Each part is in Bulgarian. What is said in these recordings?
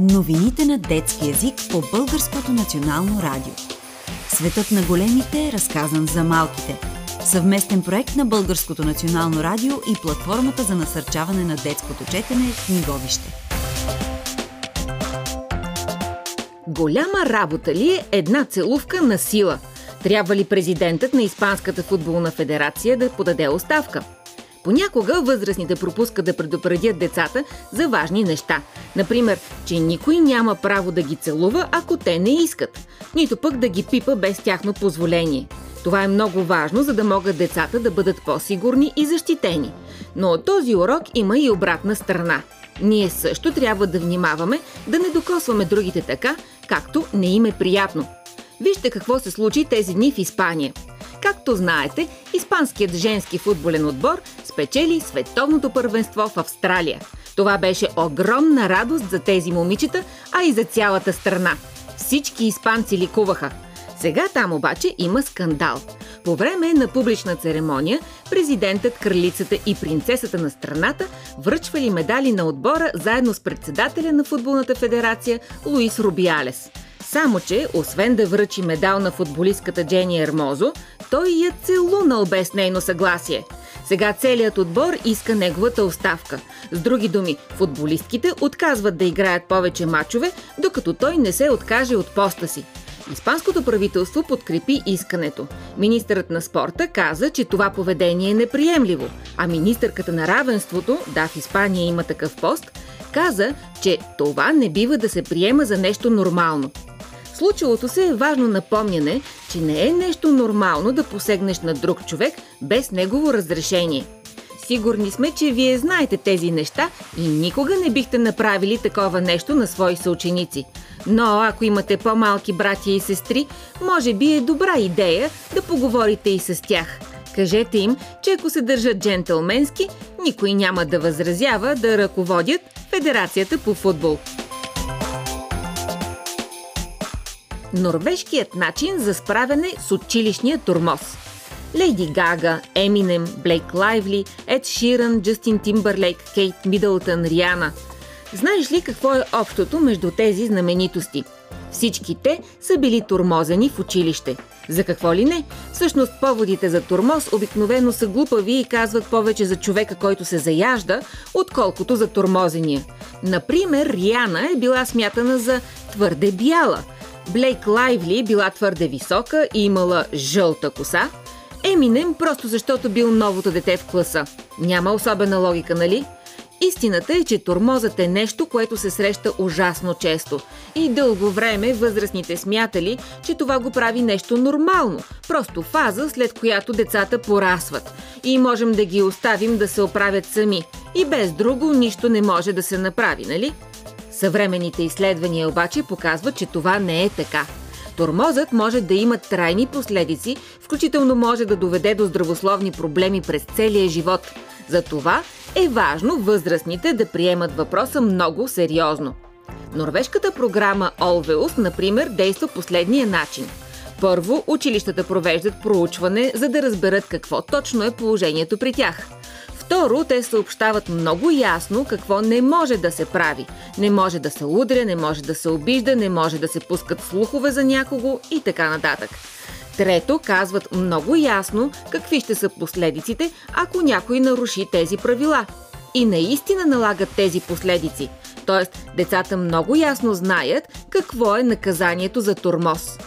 Новините на детски язик по Българското национално радио. Светът на големите е разказан за малките. Съвместен проект на Българското национално радио и платформата за насърчаване на детското четене в Книговище. Голяма работа ли е една целувка на сила? Трябва ли президентът на Испанската футболна федерация да подаде оставка? Понякога възрастните пропускат да предупредят децата за важни неща. Например, че никой няма право да ги целува, ако те не искат, нито пък да ги пипа без тяхно позволение. Това е много важно, за да могат децата да бъдат по-сигурни и защитени. Но от този урок има и обратна страна. Ние също трябва да внимаваме да не докосваме другите така, както не им е приятно. Вижте какво се случи тези дни в Испания. Както знаете, испанският женски футболен отбор спечели световното първенство в Австралия. Това беше огромна радост за тези момичета, а и за цялата страна. Всички испанци ликуваха. Сега там обаче има скандал. По време на публична церемония, президентът, кралицата и принцесата на страната връчвали медали на отбора заедно с председателя на футболната федерация Луис Рубиалес. Само, че, освен да връчи медал на футболистката Джени Ермозо, той я целунал без нейно съгласие. Сега целият отбор иска неговата оставка. С други думи, футболистките отказват да играят повече мачове, докато той не се откаже от поста си. Испанското правителство подкрепи искането. Министърът на спорта каза, че това поведение е неприемливо, а министърката на равенството, да в Испания има такъв пост, каза, че това не бива да се приема за нещо нормално. Случилото се е важно напомняне, че не е нещо нормално да посегнеш на друг човек без негово разрешение. Сигурни сме, че вие знаете тези неща и никога не бихте направили такова нещо на свои съученици. Но ако имате по-малки братя и сестри, може би е добра идея да поговорите и с тях. Кажете им, че ако се държат джентълменски, никой няма да възразява да ръководят Федерацията по футбол. Норвежкият начин за справяне с училищния турмоз. Лейди Гага, Еминем, Блейк Лайвли, Ед Ширан, Джастин Тимбърлейк, Кейт Мидълтън, Риана. Знаеш ли какво е общото между тези знаменитости? Всички те са били турмозени в училище. За какво ли не? Всъщност поводите за турмоз обикновено са глупави и казват повече за човека, който се заяжда, отколкото за турмозения. Например, Риана е била смятана за твърде бяла – Блейк Лайвли била твърде висока и имала жълта коса. Еминем просто защото бил новото дете в класа. Няма особена логика, нали? Истината е, че тормозът е нещо, което се среща ужасно често. И дълго време възрастните смятали, че това го прави нещо нормално, просто фаза, след която децата порасват. И можем да ги оставим да се оправят сами. И без друго нищо не може да се направи, нали? Съвременните изследвания обаче показват, че това не е така. Тормозът може да има трайни последици, включително може да доведе до здравословни проблеми през целия живот. Затова е важно възрастните да приемат въпроса много сериозно. Норвежката програма Олвеус, например, действа последния начин. Първо, училищата провеждат проучване, за да разберат какво точно е положението при тях – Второ, те съобщават много ясно какво не може да се прави. Не може да се удря, не може да се обижда, не може да се пускат слухове за някого и така нататък. Трето, казват много ясно какви ще са последиците, ако някой наруши тези правила. И наистина налагат тези последици. Тоест, децата много ясно знаят какво е наказанието за турмоз.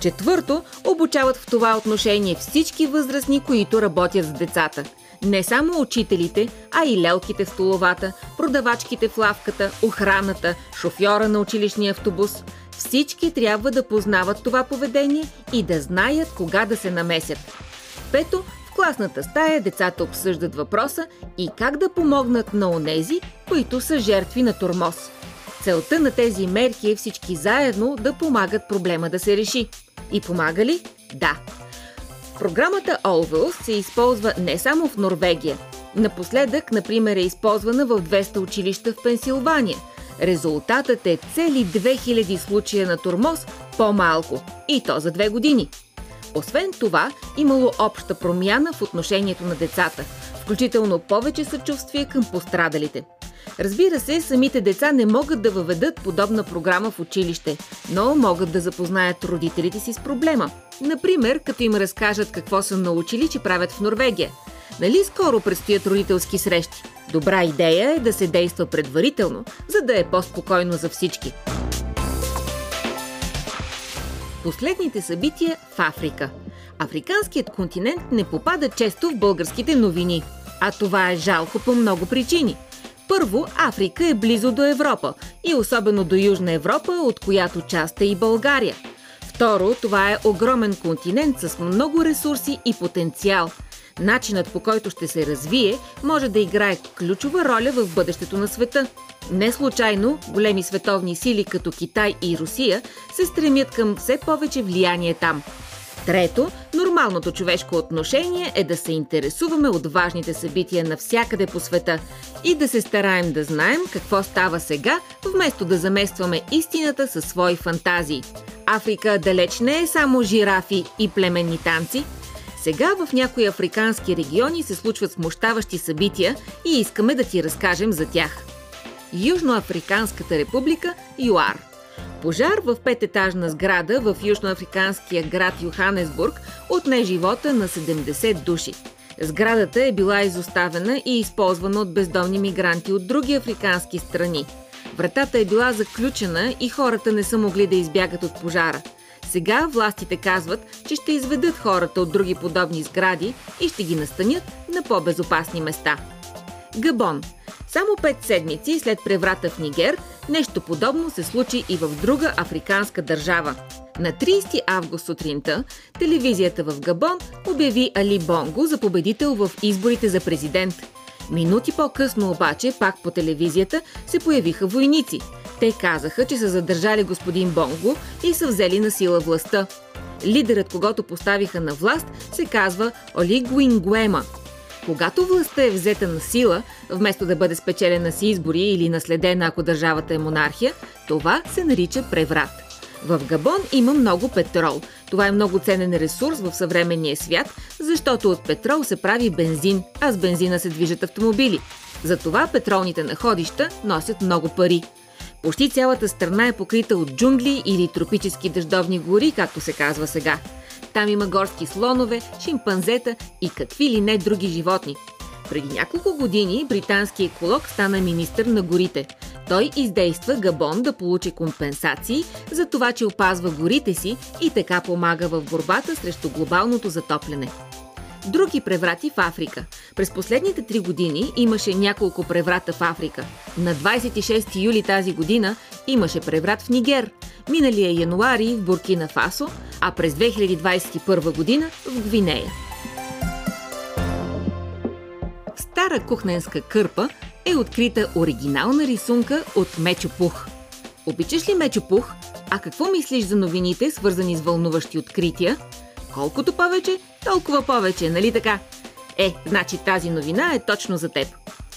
Четвърто, обучават в това отношение всички възрастни, които работят с децата – не само учителите, а и лелките в столовата, продавачките в лавката, охраната, шофьора на училищния автобус. Всички трябва да познават това поведение и да знаят кога да се намесят. Пето, в класната стая децата обсъждат въпроса и как да помогнат на онези, които са жертви на тормоз. Целта на тези мерки е всички заедно да помагат проблема да се реши. И помага ли? Да. Програмата Olvels се използва не само в Норвегия. Напоследък, например, е използвана в 200 училища в Пенсилвания. Резултатът е цели 2000 случая на тормоз по-малко. И то за две години. Освен това, имало обща промяна в отношението на децата, включително повече съчувствие към пострадалите. Разбира се, самите деца не могат да въведат подобна програма в училище, но могат да запознаят родителите си с проблема. Например, като им разкажат какво са научили, че правят в Норвегия. Нали скоро предстоят родителски срещи? Добра идея е да се действа предварително, за да е по-спокойно за всички. Последните събития в Африка. Африканският континент не попада често в българските новини. А това е жалко по много причини – първо, Африка е близо до Европа и особено до Южна Европа, от която част е и България. Второ, това е огромен континент с много ресурси и потенциал. Начинът по който ще се развие може да играе ключова роля в бъдещето на света. Не случайно големи световни сили като Китай и Русия се стремят към все повече влияние там – Трето, нормалното човешко отношение е да се интересуваме от важните събития навсякъде по света и да се стараем да знаем какво става сега, вместо да заместваме истината със свои фантазии. Африка далеч не е само жирафи и племенни танци. Сега в някои африкански региони се случват смущаващи събития и искаме да ти разкажем за тях. Южноафриканската република ЮАР – Пожар в пететажна сграда в южноафриканския град Йоханесбург отне живота на 70 души. Сградата е била изоставена и използвана от бездомни мигранти от други африкански страни. Вратата е била заключена и хората не са могли да избягат от пожара. Сега властите казват, че ще изведат хората от други подобни сгради и ще ги настанят на по-безопасни места. Габон. Само пет седмици след преврата в Нигер, нещо подобно се случи и в друга африканска държава. На 30 август сутринта телевизията в Габон обяви Али Бонго за победител в изборите за президент. Минути по-късно обаче, пак по телевизията, се появиха войници. Те казаха, че са задържали господин Бонго и са взели на сила властта. Лидерът, когато поставиха на власт, се казва Оли Гуингуема – когато властта е взета на сила, вместо да бъде спечелена с избори или наследена, ако държавата е монархия, това се нарича преврат. В Габон има много петрол. Това е много ценен ресурс в съвременния свят, защото от петрол се прави бензин, а с бензина се движат автомобили. Затова петролните находища носят много пари. Почти цялата страна е покрита от джунгли или тропически дъждовни гори, както се казва сега. Там има горски слонове, шимпанзета и какви ли не други животни. Преди няколко години британски еколог стана министър на горите. Той издейства Габон да получи компенсации за това, че опазва горите си и така помага в борбата срещу глобалното затопляне. Други преврати в Африка. През последните три години имаше няколко преврата в Африка. На 26 юли тази година имаше преврат в Нигер, миналия януари в Буркина Фасо, а през 2021 година в Гвинея. Стара кухненска кърпа е открита оригинална рисунка от Мечо Пух. Обичаш ли Мечо Пух? А какво мислиш за новините, свързани с вълнуващи открития? Колкото повече, толкова повече, нали така? Е, значи тази новина е точно за теб.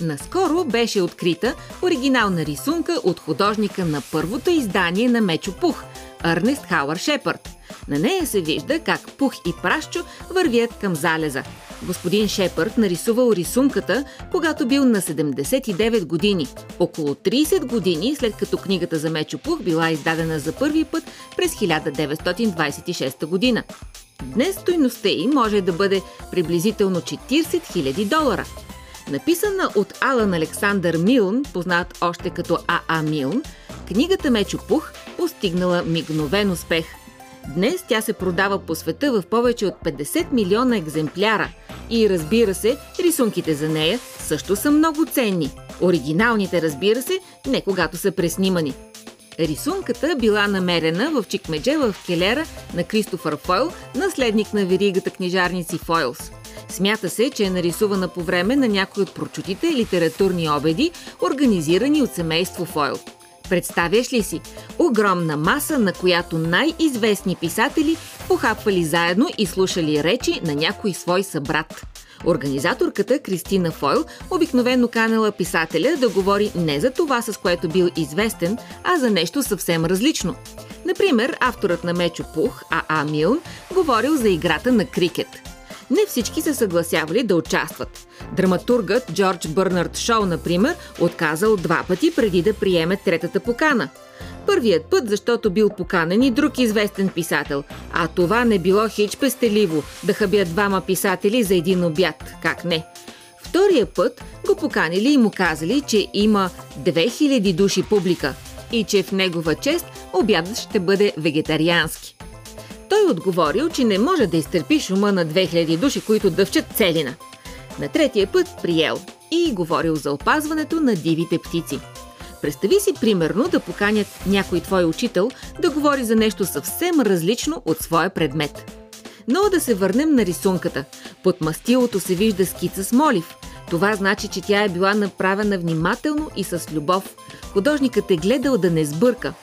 Наскоро беше открита оригинална рисунка от художника на първото издание на Мечо Пух –Ърнест Хауър Шепард. На нея се вижда как Пух и Пращчо вървят към залеза. Господин Шепард нарисувал рисунката, когато бил на 79 години, около 30 години след като книгата за Мечо Пух била издадена за първи път през 1926 година. Днес стойността й може да бъде приблизително 40 000 долара. Написана от Алан Александър Милн, познат още като А.А. Милн, книгата Мечо Пух постигнала мигновен успех. Днес тя се продава по света в повече от 50 милиона екземпляра. И разбира се, рисунките за нея също са много ценни. Оригиналните, разбира се, не когато са преснимани. Рисунката била намерена в чикмедже в келера на Кристофър Фойл, наследник на веригата книжарници Фойлс. Смята се, че е нарисувана по време на някои от прочутите литературни обеди, организирани от семейство Фойл. Представяш ли си? Огромна маса, на която най-известни писатели похапвали заедно и слушали речи на някой свой събрат. Организаторката Кристина Фойл обикновено канала писателя да говори не за това, с което бил известен, а за нещо съвсем различно. Например, авторът на Мечо Пух, А.А. Милн, говорил за играта на крикет – Не всички се съгласявали да участват. Драматургът Джордж Бърнард Шоу, например, отказал два пъти преди да приеме третата покана. Първият път, защото бил поканен и друг известен писател, а това не било хич пестеливо да хабят двама писатели за един обяд, как не. Втория път го поканили и му казали, че има 2000 души публика и че в негова чест обядът ще бъде вегетариански. Той отговорил, че не може да изтърпи шума на 2000 души, които дъвчат целина. На третия път приел и говорил за опазването на дивите птици. Представи си примерно да поканят някой твой учител да говори за нещо съвсем различно от своя предмет. Но да се върнем на рисунката. Под мастилото се вижда скица с молив. Това значи, че тя е била направена внимателно и с любов. Художникът е гледал да не сбърка.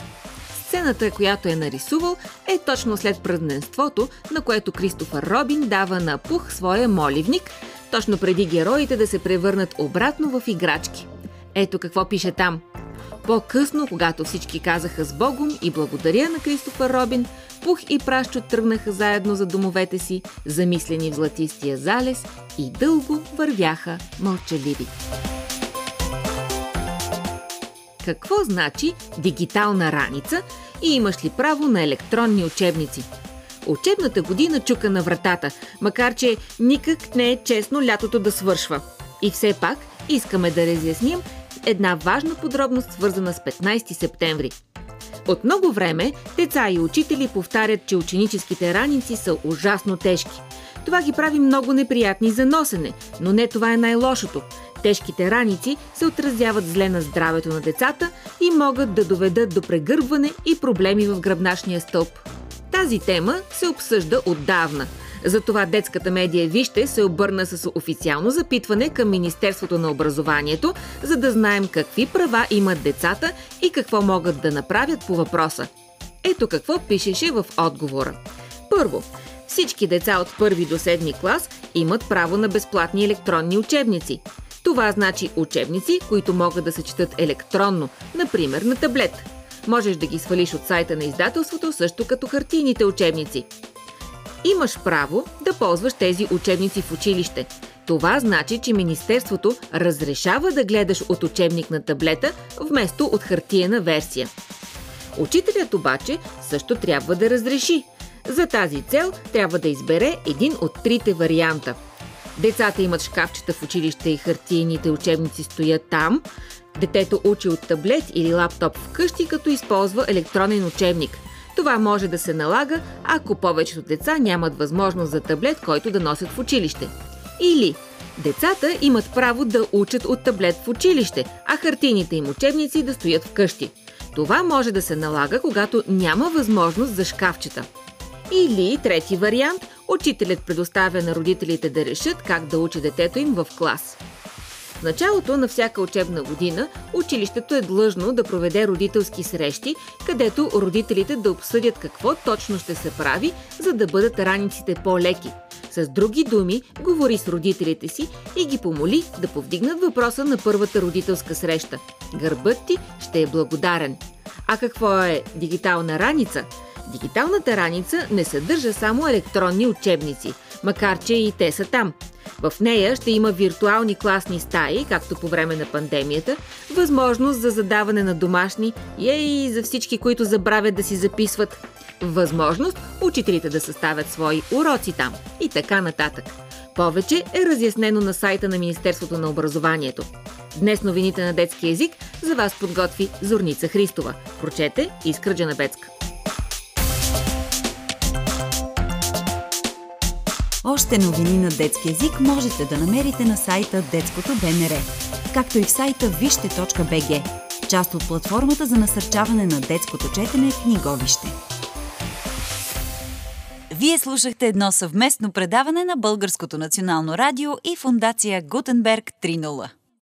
Сцената, която е нарисувал, е точно след празненството, на което Кристофър Робин дава на пух своя моливник, точно преди героите да се превърнат обратно в играчки. Ето какво пише там. По-късно, когато всички казаха с Богом и благодаря на Кристофър Робин, Пух и Пращо тръгнаха заедно за домовете си, замислени в златистия залез и дълго вървяха мълчаливи. Какво значи дигитална раница и имаш ли право на електронни учебници? Учебната година чука на вратата, макар че никак не е честно лятото да свършва. И все пак искаме да разясним една важна подробност, свързана с 15 септември. От много време деца и учители повтарят, че ученическите раници са ужасно тежки. Това ги прави много неприятни за носене, но не това е най-лошото. Тежките раници се отразяват зле на здравето на децата и могат да доведат до прегърбване и проблеми в гръбначния стълб. Тази тема се обсъжда отдавна – затова детската медия Вижте се обърна с официално запитване към Министерството на образованието, за да знаем какви права имат децата и какво могат да направят по въпроса. Ето какво пишеше в отговора. Първо, всички деца от първи до седми клас имат право на безплатни електронни учебници. Това значи учебници, които могат да се четат електронно, например на таблет. Можеш да ги свалиш от сайта на издателството, също като хартийните учебници имаш право да ползваш тези учебници в училище. Това значи, че Министерството разрешава да гледаш от учебник на таблета вместо от хартиена версия. Учителят обаче също трябва да разреши. За тази цел трябва да избере един от трите варианта. Децата имат шкафчета в училище и хартиените учебници стоят там. Детето учи от таблет или лаптоп вкъщи, като използва електронен учебник – това може да се налага, ако повечето деца нямат възможност за таблет, който да носят в училище. Или децата имат право да учат от таблет в училище, а хартийните им учебници да стоят вкъщи. Това може да се налага, когато няма възможност за шкафчета. Или трети вариант – учителят предоставя на родителите да решат как да учи детето им в клас. В началото на всяка учебна година училището е длъжно да проведе родителски срещи, където родителите да обсъдят какво точно ще се прави, за да бъдат раниците по-леки. С други думи, говори с родителите си и ги помоли да повдигнат въпроса на първата родителска среща. Гърбът ти ще е благодарен. А какво е дигитална раница? Дигиталната раница не съдържа само електронни учебници, макар че и те са там – в нея ще има виртуални класни стаи, както по време на пандемията, възможност за задаване на домашни, ей, за всички, които забравят да си записват, възможност учителите да съставят свои уроци там и така нататък. Повече е разяснено на сайта на Министерството на образованието. Днес новините на детски язик за вас подготви Зорница Христова. Прочете Искра Джанабецка. Още новини на детски язик можете да намерите на сайта Детското БНР, както и в сайта вижте.бг, част от платформата за насърчаване на детското четене книговище. Вие слушахте едно съвместно предаване на Българското национално радио и фундация Гутенберг 3.0.